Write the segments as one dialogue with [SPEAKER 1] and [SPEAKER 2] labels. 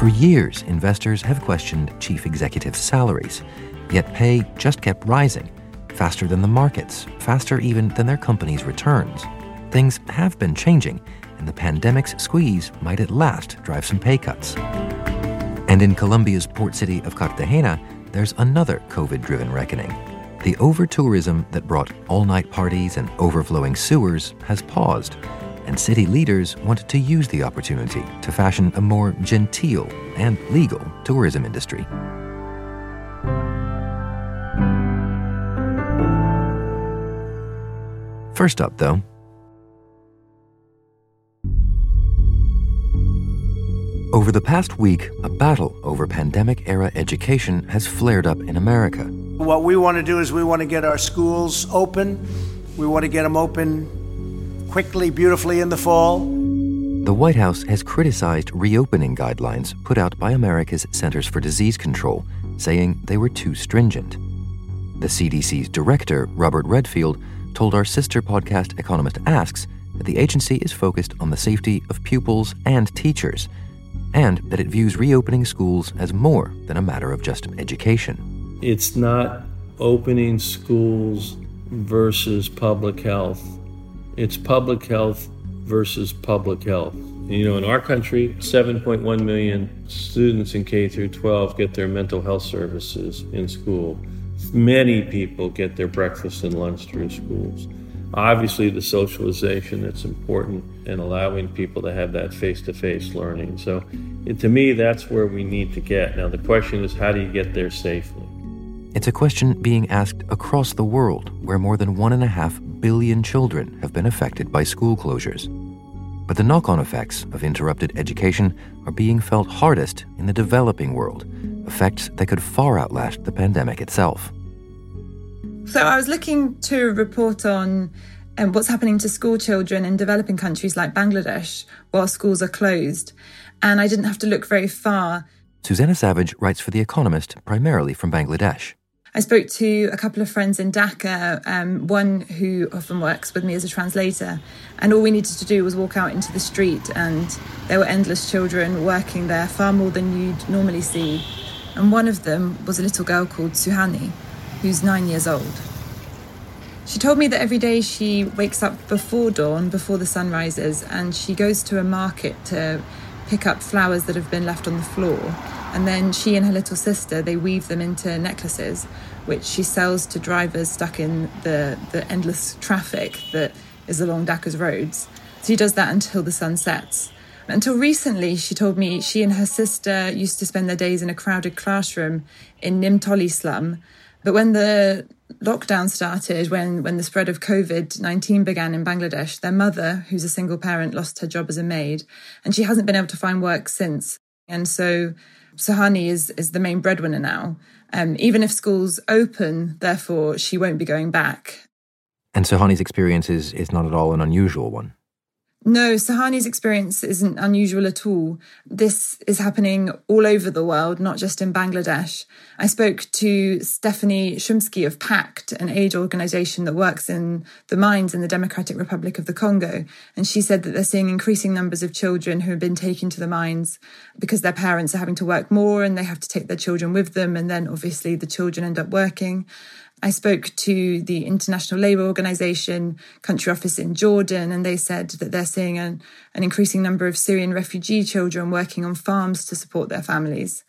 [SPEAKER 1] For years, investors have questioned chief executive salaries, yet pay just kept rising, faster than the markets, faster even than their company's returns. Things have been changing, and the pandemic's squeeze might at last drive some pay cuts. And in Colombia's port city of Cartagena, there's another COVID driven reckoning. The over tourism that brought all night parties and overflowing sewers has paused, and city leaders want to use the opportunity to fashion a more genteel and legal tourism industry. First up, though, Over the past week, a battle over pandemic era education has flared up in America.
[SPEAKER 2] What we want to do is we want to get our schools open. We want to get them open quickly, beautifully in the fall.
[SPEAKER 1] The White House has criticized reopening guidelines put out by America's Centers for Disease Control, saying they were too stringent. The CDC's director, Robert Redfield, told our sister podcast Economist Asks that the agency is focused on the safety of pupils and teachers and that it views reopening schools as more than a matter of just education.
[SPEAKER 3] It's not opening schools versus public health, it's public health versus public health. You know, in our country, 7.1 million students in K through 12 get their mental health services in school. Many people get their breakfast and lunch through schools. Obviously, the socialization that's important and allowing people to have that face to face learning. So, to me, that's where we need to get. Now, the question is how do you get there safely?
[SPEAKER 1] It's a question being asked across the world where more than one and a half billion children have been affected by school closures. But the knock on effects of interrupted education are being felt hardest in the developing world, effects that could far outlast the pandemic itself.
[SPEAKER 4] So I was looking to report on um, what's happening to school children in developing countries like Bangladesh while schools are closed. And I didn't have to look very far.
[SPEAKER 1] Susanna Savage writes for The Economist, primarily from Bangladesh.
[SPEAKER 4] I spoke to a couple of friends in Dhaka, um, one who often works with me as a translator, and all we needed to do was walk out into the street, and there were endless children working there, far more than you'd normally see. And one of them was a little girl called Suhani, who's nine years old. She told me that every day she wakes up before dawn, before the sun rises, and she goes to a market to pick up flowers that have been left on the floor. And then she and her little sister, they weave them into necklaces, which she sells to drivers stuck in the, the endless traffic that is along Dhaka's roads. So she does that until the sun sets. Until recently, she told me she and her sister used to spend their days in a crowded classroom in Nimtoli slum but when the lockdown started, when, when the spread of COVID 19 began in Bangladesh, their mother, who's a single parent, lost her job as a maid, and she hasn't been able to find work since. And so Suhani is, is the main breadwinner now. Um, even if schools open, therefore, she won't be going back.
[SPEAKER 1] And Suhani's experience is, is not at all an unusual one.
[SPEAKER 4] No, Suhani's experience isn't unusual at all. This is happening all over the world, not just in Bangladesh. I spoke to Stephanie Shumsky of PACT, an aid organization that works in the mines in the Democratic Republic of the Congo. And she said that they're seeing increasing numbers of children who have been taken to the mines because their parents are having to work more and they have to take their children with them. And then obviously the children end up working. I spoke to the International Labour Organization country office in Jordan, and they said that they're seeing an, an increasing number of Syrian refugee children working on farms to support their families.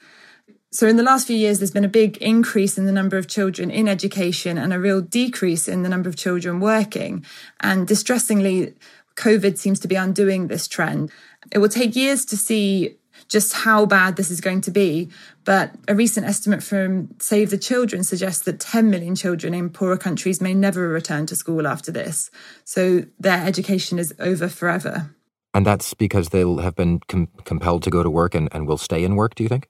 [SPEAKER 4] So, in the last few years, there's been a big increase in the number of children in education and a real decrease in the number of children working. And distressingly, COVID seems to be undoing this trend. It will take years to see just how bad this is going to be. But a recent estimate from Save the Children suggests that 10 million children in poorer countries may never return to school after this. So their education is over forever.
[SPEAKER 1] And that's because they'll have been com- compelled to go to work and, and will stay in work, do you think?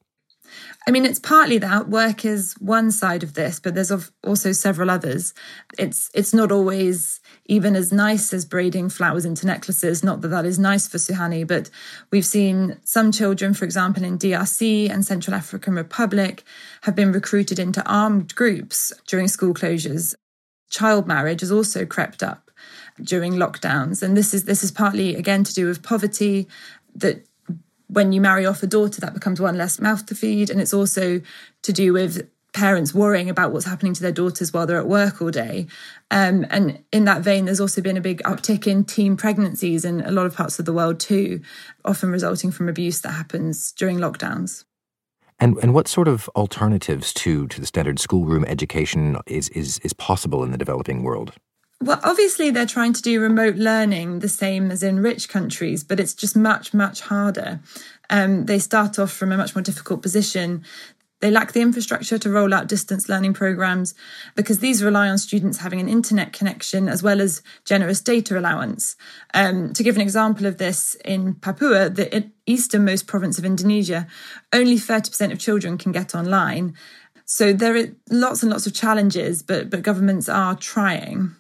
[SPEAKER 4] I mean, it's partly that work is one side of this, but there's also several others. It's it's not always even as nice as braiding flowers into necklaces. Not that that is nice for Suhani, but we've seen some children, for example, in DRC and Central African Republic, have been recruited into armed groups during school closures. Child marriage has also crept up during lockdowns, and this is this is partly again to do with poverty that when you marry off a daughter, that becomes one less mouth to feed. And it's also to do with parents worrying about what's happening to their daughters while they're at work all day. Um, and in that vein, there's also been a big uptick in teen pregnancies in a lot of parts of the world too, often resulting from abuse that happens during lockdowns.
[SPEAKER 1] And and what sort of alternatives to to the standard schoolroom education is is is possible in the developing world?
[SPEAKER 4] Well, obviously, they're trying to do remote learning the same as in rich countries, but it's just much, much harder. Um, they start off from a much more difficult position. They lack the infrastructure to roll out distance learning programs because these rely on students having an internet connection as well as generous data allowance. Um, to give an example of this, in Papua, the easternmost province of Indonesia, only 30% of children can get online. So there are lots and lots of challenges, but, but governments are trying.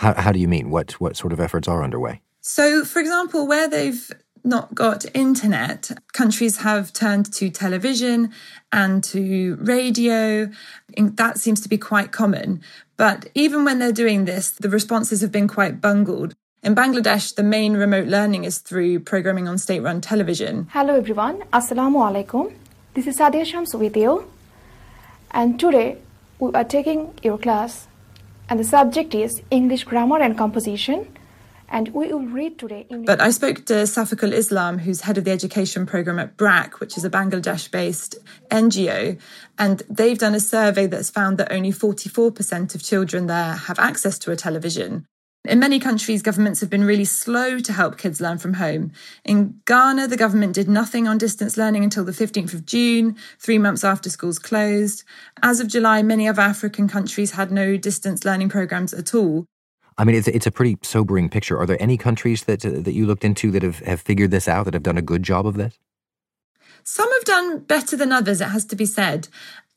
[SPEAKER 1] How, how do you mean? What, what sort of efforts are underway?
[SPEAKER 4] So, for example, where they've not got internet, countries have turned to television and to radio. That seems to be quite common. But even when they're doing this, the responses have been quite bungled. In Bangladesh, the main remote learning is through programming on state run television.
[SPEAKER 5] Hello everyone, Assalamu alaikum. This is Sadia Shams with you. And today we are taking your class and the subject is English grammar and composition. And we will read today.
[SPEAKER 4] English. But I spoke to Safiqul Islam, who's head of the education program at BRAC, which is a Bangladesh based NGO. And they've done a survey that's found that only 44% of children there have access to a television. In many countries, governments have been really slow to help kids learn from home. In Ghana, the government did nothing on distance learning until the 15th of June, three months after schools closed. As of July, many other African countries had no distance learning programs at all.
[SPEAKER 1] I mean, it's, it's a pretty sobering picture. Are there any countries that, that you looked into that have, have figured this out, that have done a good job of this?
[SPEAKER 4] Some have done better than others, it has to be said.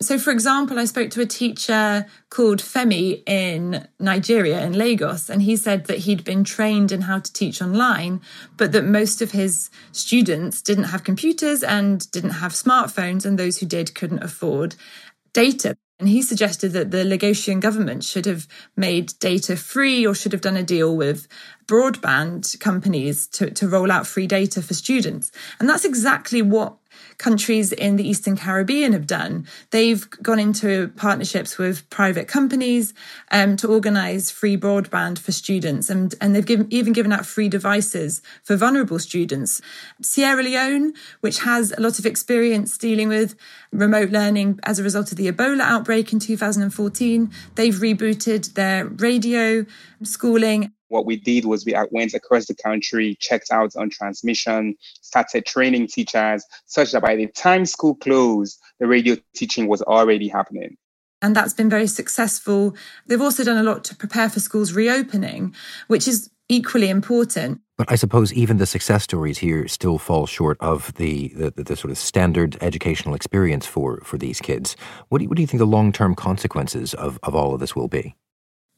[SPEAKER 4] So, for example, I spoke to a teacher called Femi in Nigeria, in Lagos, and he said that he'd been trained in how to teach online, but that most of his students didn't have computers and didn't have smartphones, and those who did couldn't afford data. And he suggested that the Lagosian government should have made data free or should have done a deal with broadband companies to, to roll out free data for students. And that's exactly what countries in the Eastern Caribbean have done. They've gone into partnerships with private companies um, to organize free broadband for students, and, and they've given, even given out free devices for vulnerable students. Sierra Leone, which has a lot of experience dealing with remote learning as a result of the Ebola outbreak in 2014, they've rebooted their radio schooling
[SPEAKER 6] what we did was we went across the country, checked out on transmission, started training teachers, such that by the time school closed, the radio teaching was already happening.
[SPEAKER 4] And that's been very successful. They've also done a lot to prepare for schools reopening, which is equally important.
[SPEAKER 1] But I suppose even the success stories here still fall short of the, the, the sort of standard educational experience for, for these kids. What do you, what do you think the long term consequences of, of all of this will be?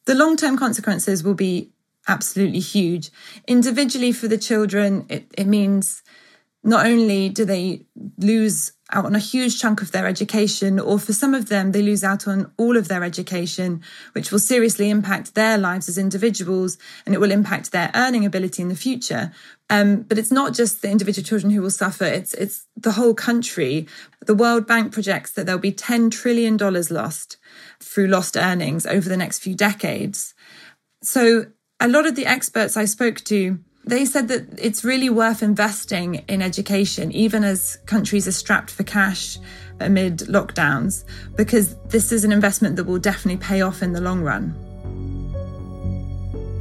[SPEAKER 4] The long term consequences will be absolutely huge. Individually, for the children, it, it means not only do they lose out on a huge chunk of their education, or for some of them, they lose out on all of their education, which will seriously impact their lives as individuals and it will impact their earning ability in the future. Um, but it's not just the individual children who will suffer, it's, it's the whole country. The World Bank projects that there'll be $10 trillion lost through lost earnings over the next few decades. So, a lot of the experts I spoke to, they said that it's really worth investing in education, even as countries are strapped for cash amid lockdowns, because this is an investment that will definitely pay off in the long run.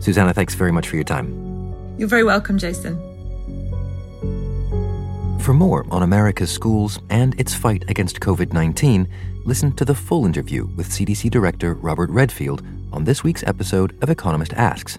[SPEAKER 1] Susanna, thanks very much for your time.
[SPEAKER 4] You're very welcome, Jason.
[SPEAKER 1] For more on America's schools and its fight against COVID 19, listen to the full interview with CDC Director Robert Redfield on this week's episode of Economist Asks,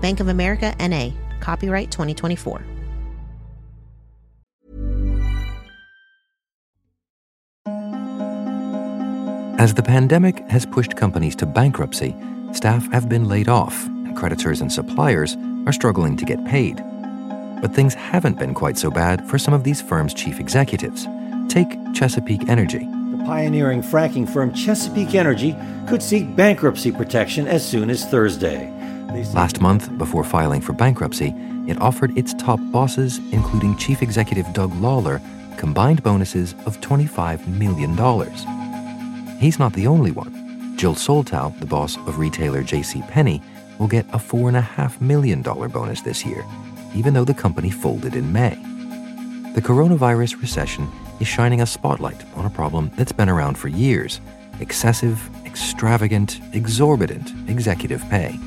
[SPEAKER 7] Bank of America NA, copyright 2024.
[SPEAKER 1] As the pandemic has pushed companies to bankruptcy, staff have been laid off, and creditors and suppliers are struggling to get paid. But things haven't been quite so bad for some of these firms' chief executives. Take Chesapeake Energy.
[SPEAKER 8] The pioneering fracking firm Chesapeake Energy could seek bankruptcy protection as soon as Thursday.
[SPEAKER 1] Last month, before filing for bankruptcy, it offered its top bosses, including Chief Executive Doug Lawler, combined bonuses of $25 million. He's not the only one. Jill Soltau, the boss of retailer J.C. Penney, will get a $4.5 million bonus this year, even though the company folded in May. The coronavirus recession is shining a spotlight on a problem that's been around for years excessive, extravagant, exorbitant executive pay.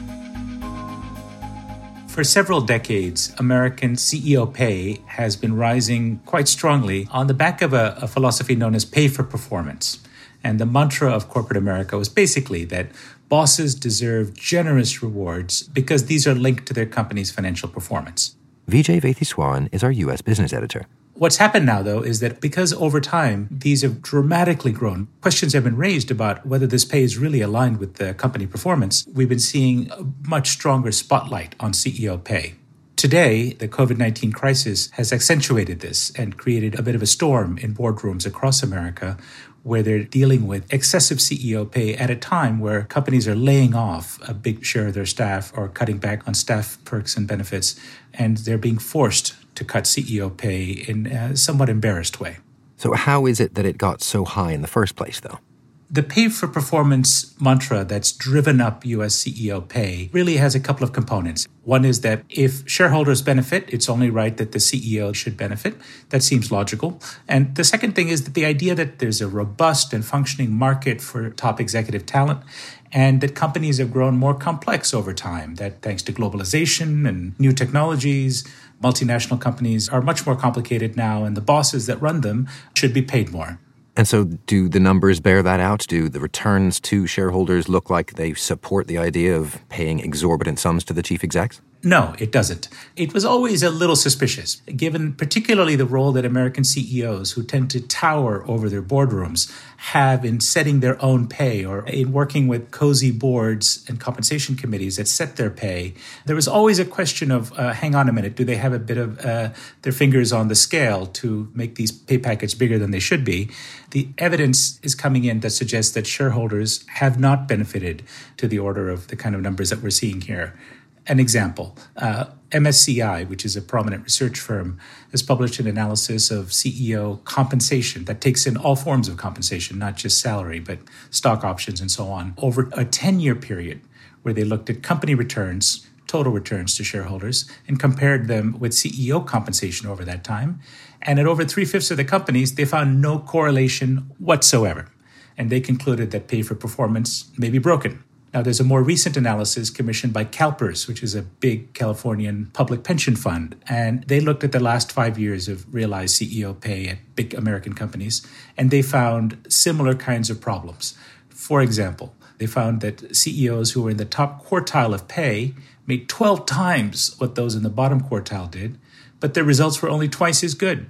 [SPEAKER 9] For several decades, American CEO pay has been rising quite strongly on the back of a, a, philosophy known as pay for performance. And the mantra of corporate America was basically that bosses deserve generous rewards because these are linked to their company's financial performance.
[SPEAKER 1] Vijay Vaitheswaran is our U.S. business editor.
[SPEAKER 9] What's happened now, though, is that because over time these have dramatically grown, questions have been raised about whether this pay is really aligned with the company performance. We've been seeing a much stronger spotlight on CEO pay. Today, the COVID 19 crisis has accentuated this and created a bit of a storm in boardrooms across America where they're dealing with excessive CEO pay at a time where companies are laying off a big share of their staff or cutting back on staff perks and benefits, and they're being forced to cut CEO pay in a somewhat embarrassed way.
[SPEAKER 1] So, how is it that it got so high in the first place, though?
[SPEAKER 9] The pay for performance mantra that's driven up US CEO pay really has a couple of components. One is that if shareholders benefit, it's only right that the CEO should benefit. That seems logical. And the second thing is that the idea that there's a robust and functioning market for top executive talent and that companies have grown more complex over time, that thanks to globalization and new technologies, multinational companies are much more complicated now, and the bosses that run them should be paid more.
[SPEAKER 1] And so, do the numbers bear that out? Do the returns to shareholders look like they support the idea of paying exorbitant sums to the chief execs?
[SPEAKER 9] No, it doesn't. It was always a little suspicious, given particularly the role that American CEOs, who tend to tower over their boardrooms, have in setting their own pay or in working with cozy boards and compensation committees that set their pay. There was always a question of uh, hang on a minute, do they have a bit of uh, their fingers on the scale to make these pay packets bigger than they should be? The evidence is coming in that suggests that shareholders have not benefited to the order of the kind of numbers that we're seeing here. An example uh, MSCI, which is a prominent research firm, has published an analysis of CEO compensation that takes in all forms of compensation, not just salary, but stock options and so on, over a 10 year period where they looked at company returns, total returns to shareholders, and compared them with CEO compensation over that time. And at over three fifths of the companies, they found no correlation whatsoever. And they concluded that pay for performance may be broken. Now, there's a more recent analysis commissioned by CalPERS, which is a big Californian public pension fund. And they looked at the last five years of realized CEO pay at big American companies, and they found similar kinds of problems. For example, they found that CEOs who were in the top quartile of pay made 12 times what those in the bottom quartile did, but their results were only twice as good.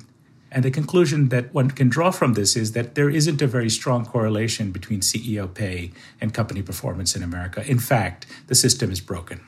[SPEAKER 9] And the conclusion that one can draw from this is that there isn't a very strong correlation between CEO pay and company performance in America. In fact, the system is broken.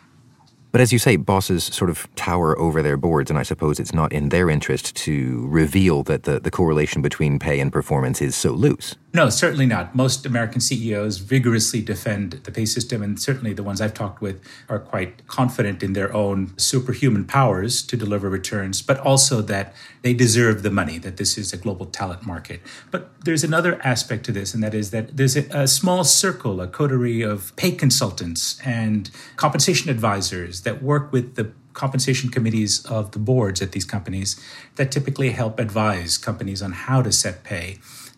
[SPEAKER 1] But as you say, bosses sort of tower over their boards, and I suppose it's not in their interest to reveal that the, the correlation between pay and performance is so loose.
[SPEAKER 9] No, certainly not. Most American CEOs vigorously defend the pay system, and certainly the ones I've talked with are quite confident in their own superhuman powers to deliver returns, but also that they deserve the money, that this is a global talent market. But there's another aspect to this, and that is that there's a, a small circle, a coterie of pay consultants and compensation advisors that work with the compensation committees of the boards at these companies that typically help advise companies on how to set pay.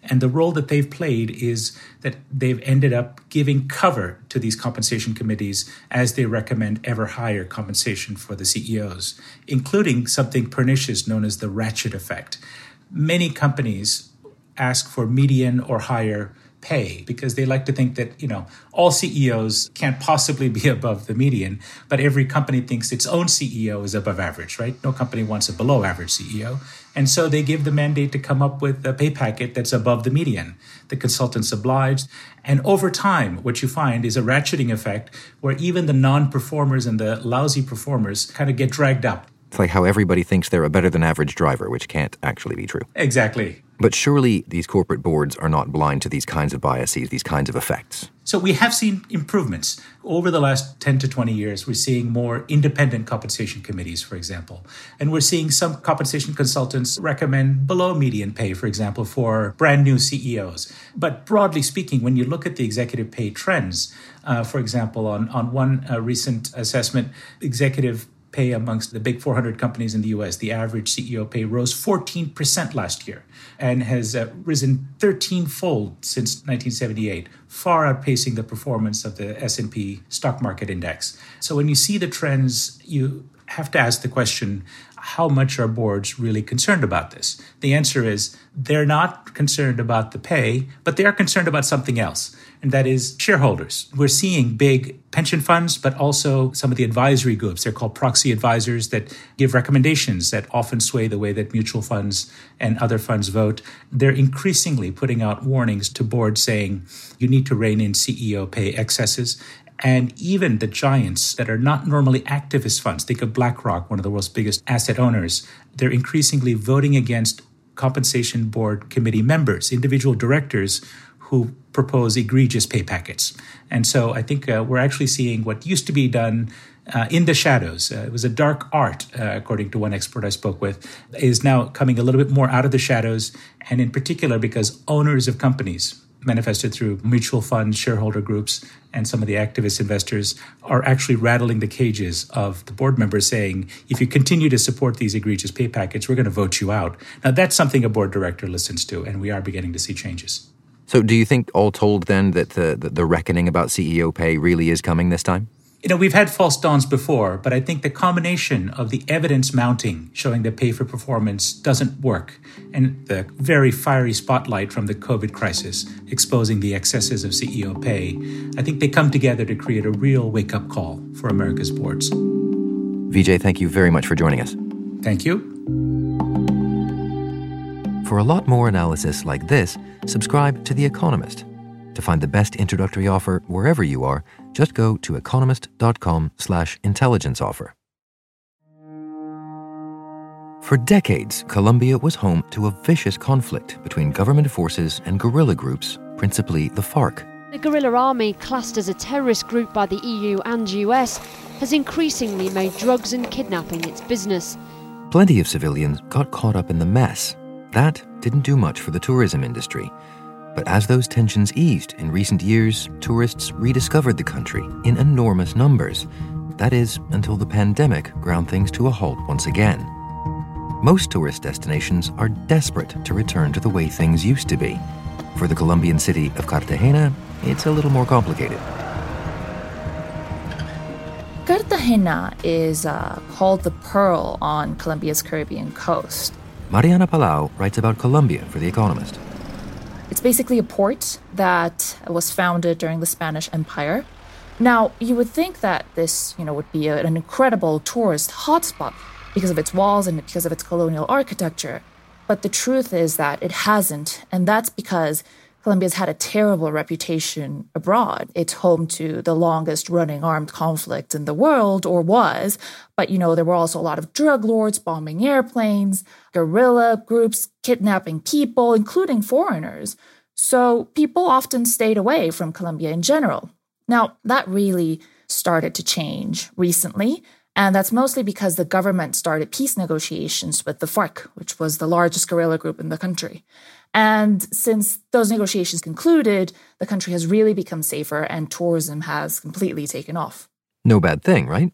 [SPEAKER 9] And the role that they've played is that they've ended up giving cover to these compensation committees as they recommend ever higher compensation for the CEOs, including something pernicious known as the ratchet effect. Many companies ask for median or higher pay because they like to think that, you know, all CEOs can't possibly be above the median, but every company thinks its own CEO is above average, right? No company wants a below average CEO. And so they give the mandate to come up with a pay packet that's above the median. The consultants obliged. And over time, what you find is a ratcheting effect where even the non performers and the lousy performers kind of get dragged up.
[SPEAKER 1] It's like how everybody thinks they're a better than average driver, which can't actually be true.
[SPEAKER 9] Exactly.
[SPEAKER 1] But surely these corporate boards are not blind to these kinds of biases, these kinds of effects.
[SPEAKER 9] So we have seen improvements. Over the last 10 to 20 years, we're seeing more independent compensation committees, for example. And we're seeing some compensation consultants recommend below median pay, for example, for brand new CEOs. But broadly speaking, when you look at the executive pay trends, uh, for example, on, on one uh, recent assessment, executive pay amongst the big 400 companies in the US, the average CEO pay rose 14% last year and has uh, risen 13-fold since 1978, far outpacing the performance of the S&P stock market index. So when you see the trends, you have to ask the question how much are boards really concerned about this? The answer is they're not concerned about the pay, but they are concerned about something else, and that is shareholders. We're seeing big pension funds, but also some of the advisory groups. They're called proxy advisors that give recommendations that often sway the way that mutual funds and other funds vote. They're increasingly putting out warnings to boards saying you need to rein in CEO pay excesses and even the giants that are not normally activist funds, think of BlackRock, one of the world's biggest asset owners, they're increasingly voting against compensation board committee members, individual directors who propose egregious pay packets. And so I think uh, we're actually seeing what used to be done uh, in the shadows. Uh, it was a dark art, uh, according to one expert I spoke with, is now coming a little bit more out of the shadows. And in particular, because owners of companies, manifested through mutual funds, shareholder groups, and some of the activist investors are actually rattling the cages of the board members saying, if you continue to support these egregious pay packets, we're going to vote you out. Now, that's something a board director listens to, and we are beginning to see changes.
[SPEAKER 1] So, do you think, all told, then, that the, the, the reckoning about CEO pay really is coming this time?
[SPEAKER 9] you know, we've had false dawns before, but I think the combination of the evidence mounting showing that pay for performance doesn't work and the very fiery spotlight from the COVID crisis exposing the excesses of CEO pay, I think they come together to create a real wake up call for America's boards.
[SPEAKER 1] Vijay, thank you very much for joining us.
[SPEAKER 9] Thank you.
[SPEAKER 1] For a lot more analysis like this, subscribe to The Economist. To find the best introductory offer wherever you are, just go to economist.com slash intelligence offer. For decades, Colombia was home to a vicious conflict between government forces and guerrilla groups, principally the FARC.
[SPEAKER 10] The guerrilla army, classed as a terrorist group by the EU and US, has increasingly made drugs and kidnapping its business.
[SPEAKER 1] Plenty of civilians got caught up in the mess. That didn't do much for the tourism industry. But as those tensions eased in recent years, tourists rediscovered the country in enormous numbers. That is, until the pandemic ground things to a halt once again. Most tourist destinations are desperate to return to the way things used to be. For the Colombian city of Cartagena, it's a little more complicated.
[SPEAKER 11] Cartagena is uh, called the Pearl on Colombia's Caribbean coast.
[SPEAKER 1] Mariana Palau writes about Colombia for The Economist.
[SPEAKER 11] It's basically a port that was founded during the Spanish Empire. Now, you would think that this, you know, would be an incredible tourist hotspot because of its walls and because of its colonial architecture. But the truth is that it hasn't, and that's because Colombia's had a terrible reputation abroad. It's home to the longest running armed conflict in the world, or was. But, you know, there were also a lot of drug lords bombing airplanes, guerrilla groups kidnapping people, including foreigners. So people often stayed away from Colombia in general. Now, that really started to change recently. And that's mostly because the government started peace negotiations with the FARC, which was the largest guerrilla group in the country. And since those negotiations concluded, the country has really become safer and tourism has completely taken off.
[SPEAKER 1] No bad thing, right?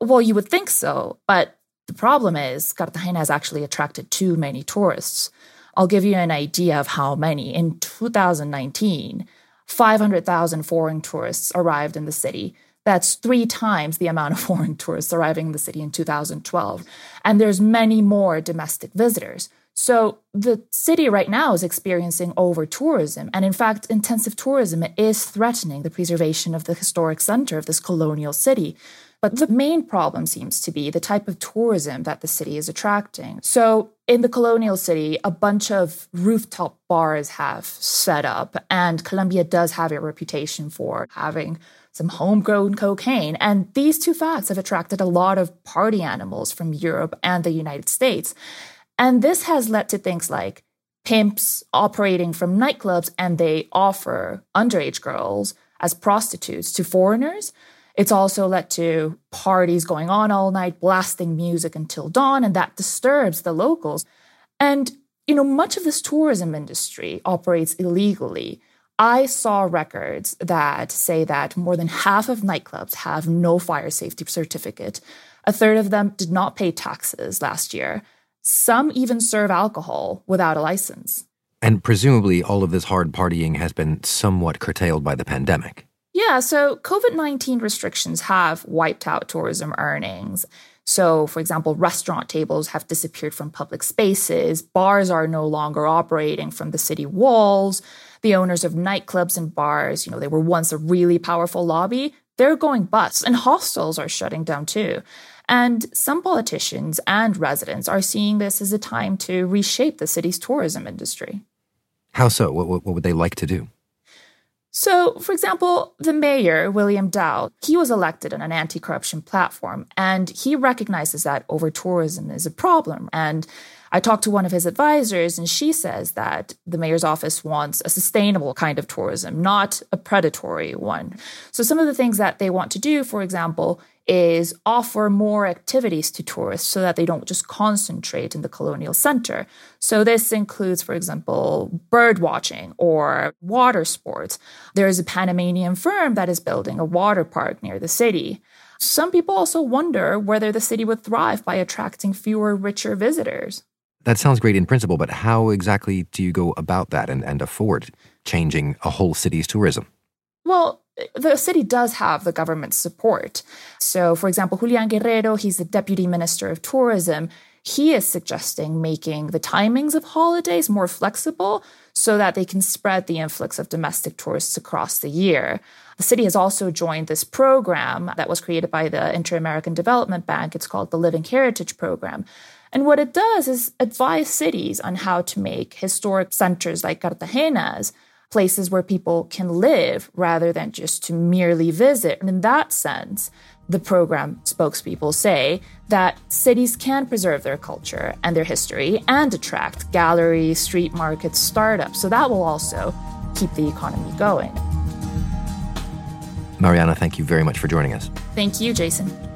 [SPEAKER 11] Well, you would think so, but the problem is Cartagena has actually attracted too many tourists. I'll give you an idea of how many. In 2019, 500,000 foreign tourists arrived in the city. That's three times the amount of foreign tourists arriving in the city in 2012. And there's many more domestic visitors. So the city right now is experiencing over tourism. And in fact, intensive tourism is threatening the preservation of the historic center of this colonial city. But the main problem seems to be the type of tourism that the city is attracting. So, in the colonial city, a bunch of rooftop bars have set up, and Colombia does have a reputation for having some homegrown cocaine. And these two facts have attracted a lot of party animals from Europe and the United States. And this has led to things like pimps operating from nightclubs and they offer underage girls as prostitutes to foreigners. It's also led to parties going on all night, blasting music until dawn, and that disturbs the locals. And, you know, much of this tourism industry operates illegally. I saw records that say that more than half of nightclubs have no fire safety certificate. A third of them did not pay taxes last year. Some even serve alcohol without a license.
[SPEAKER 1] And presumably, all of this hard partying has been somewhat curtailed by the pandemic.
[SPEAKER 11] Yeah, so COVID 19 restrictions have wiped out tourism earnings. So, for example, restaurant tables have disappeared from public spaces, bars are no longer operating from the city walls. The owners of nightclubs and bars, you know, they were once a really powerful lobby, they're going bust, and hostels are shutting down too. And some politicians and residents are seeing this as a time to reshape the city's tourism industry.
[SPEAKER 1] How so? What, what, what would they like to do?
[SPEAKER 11] So, for example, the mayor, William Dau, he was elected on an anti corruption platform, and he recognizes that over tourism is a problem. And I talked to one of his advisors, and she says that the mayor's office wants a sustainable kind of tourism, not a predatory one. So, some of the things that they want to do, for example, is offer more activities to tourists so that they don't just concentrate in the colonial center. So this includes, for example, bird watching or water sports. There is a Panamanian firm that is building a water park near the city. Some people also wonder whether the city would thrive by attracting fewer, richer visitors.
[SPEAKER 1] That sounds great in principle, but how exactly do you go about that and, and afford changing a whole city's tourism?
[SPEAKER 11] Well, the city does have the government's support. So, for example, Julian Guerrero, he's the deputy minister of tourism. He is suggesting making the timings of holidays more flexible so that they can spread the influx of domestic tourists across the year. The city has also joined this program that was created by the Inter American Development Bank. It's called the Living Heritage Program. And what it does is advise cities on how to make historic centers like Cartagena's places where people can live rather than just to merely visit. And in that sense, the program spokespeople say that cities can preserve their culture and their history and attract galleries, street markets, startups. So that will also keep the economy going.
[SPEAKER 1] Mariana, thank you very much for joining us.
[SPEAKER 11] Thank you, Jason.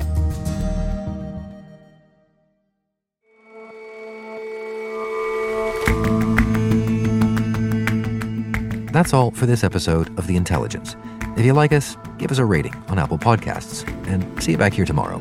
[SPEAKER 1] That's all for this episode of The Intelligence. If you like us, give us a rating on Apple Podcasts, and see you back here tomorrow.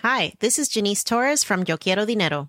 [SPEAKER 7] Hi, this is Janice Torres from Yo Quiero Dinero.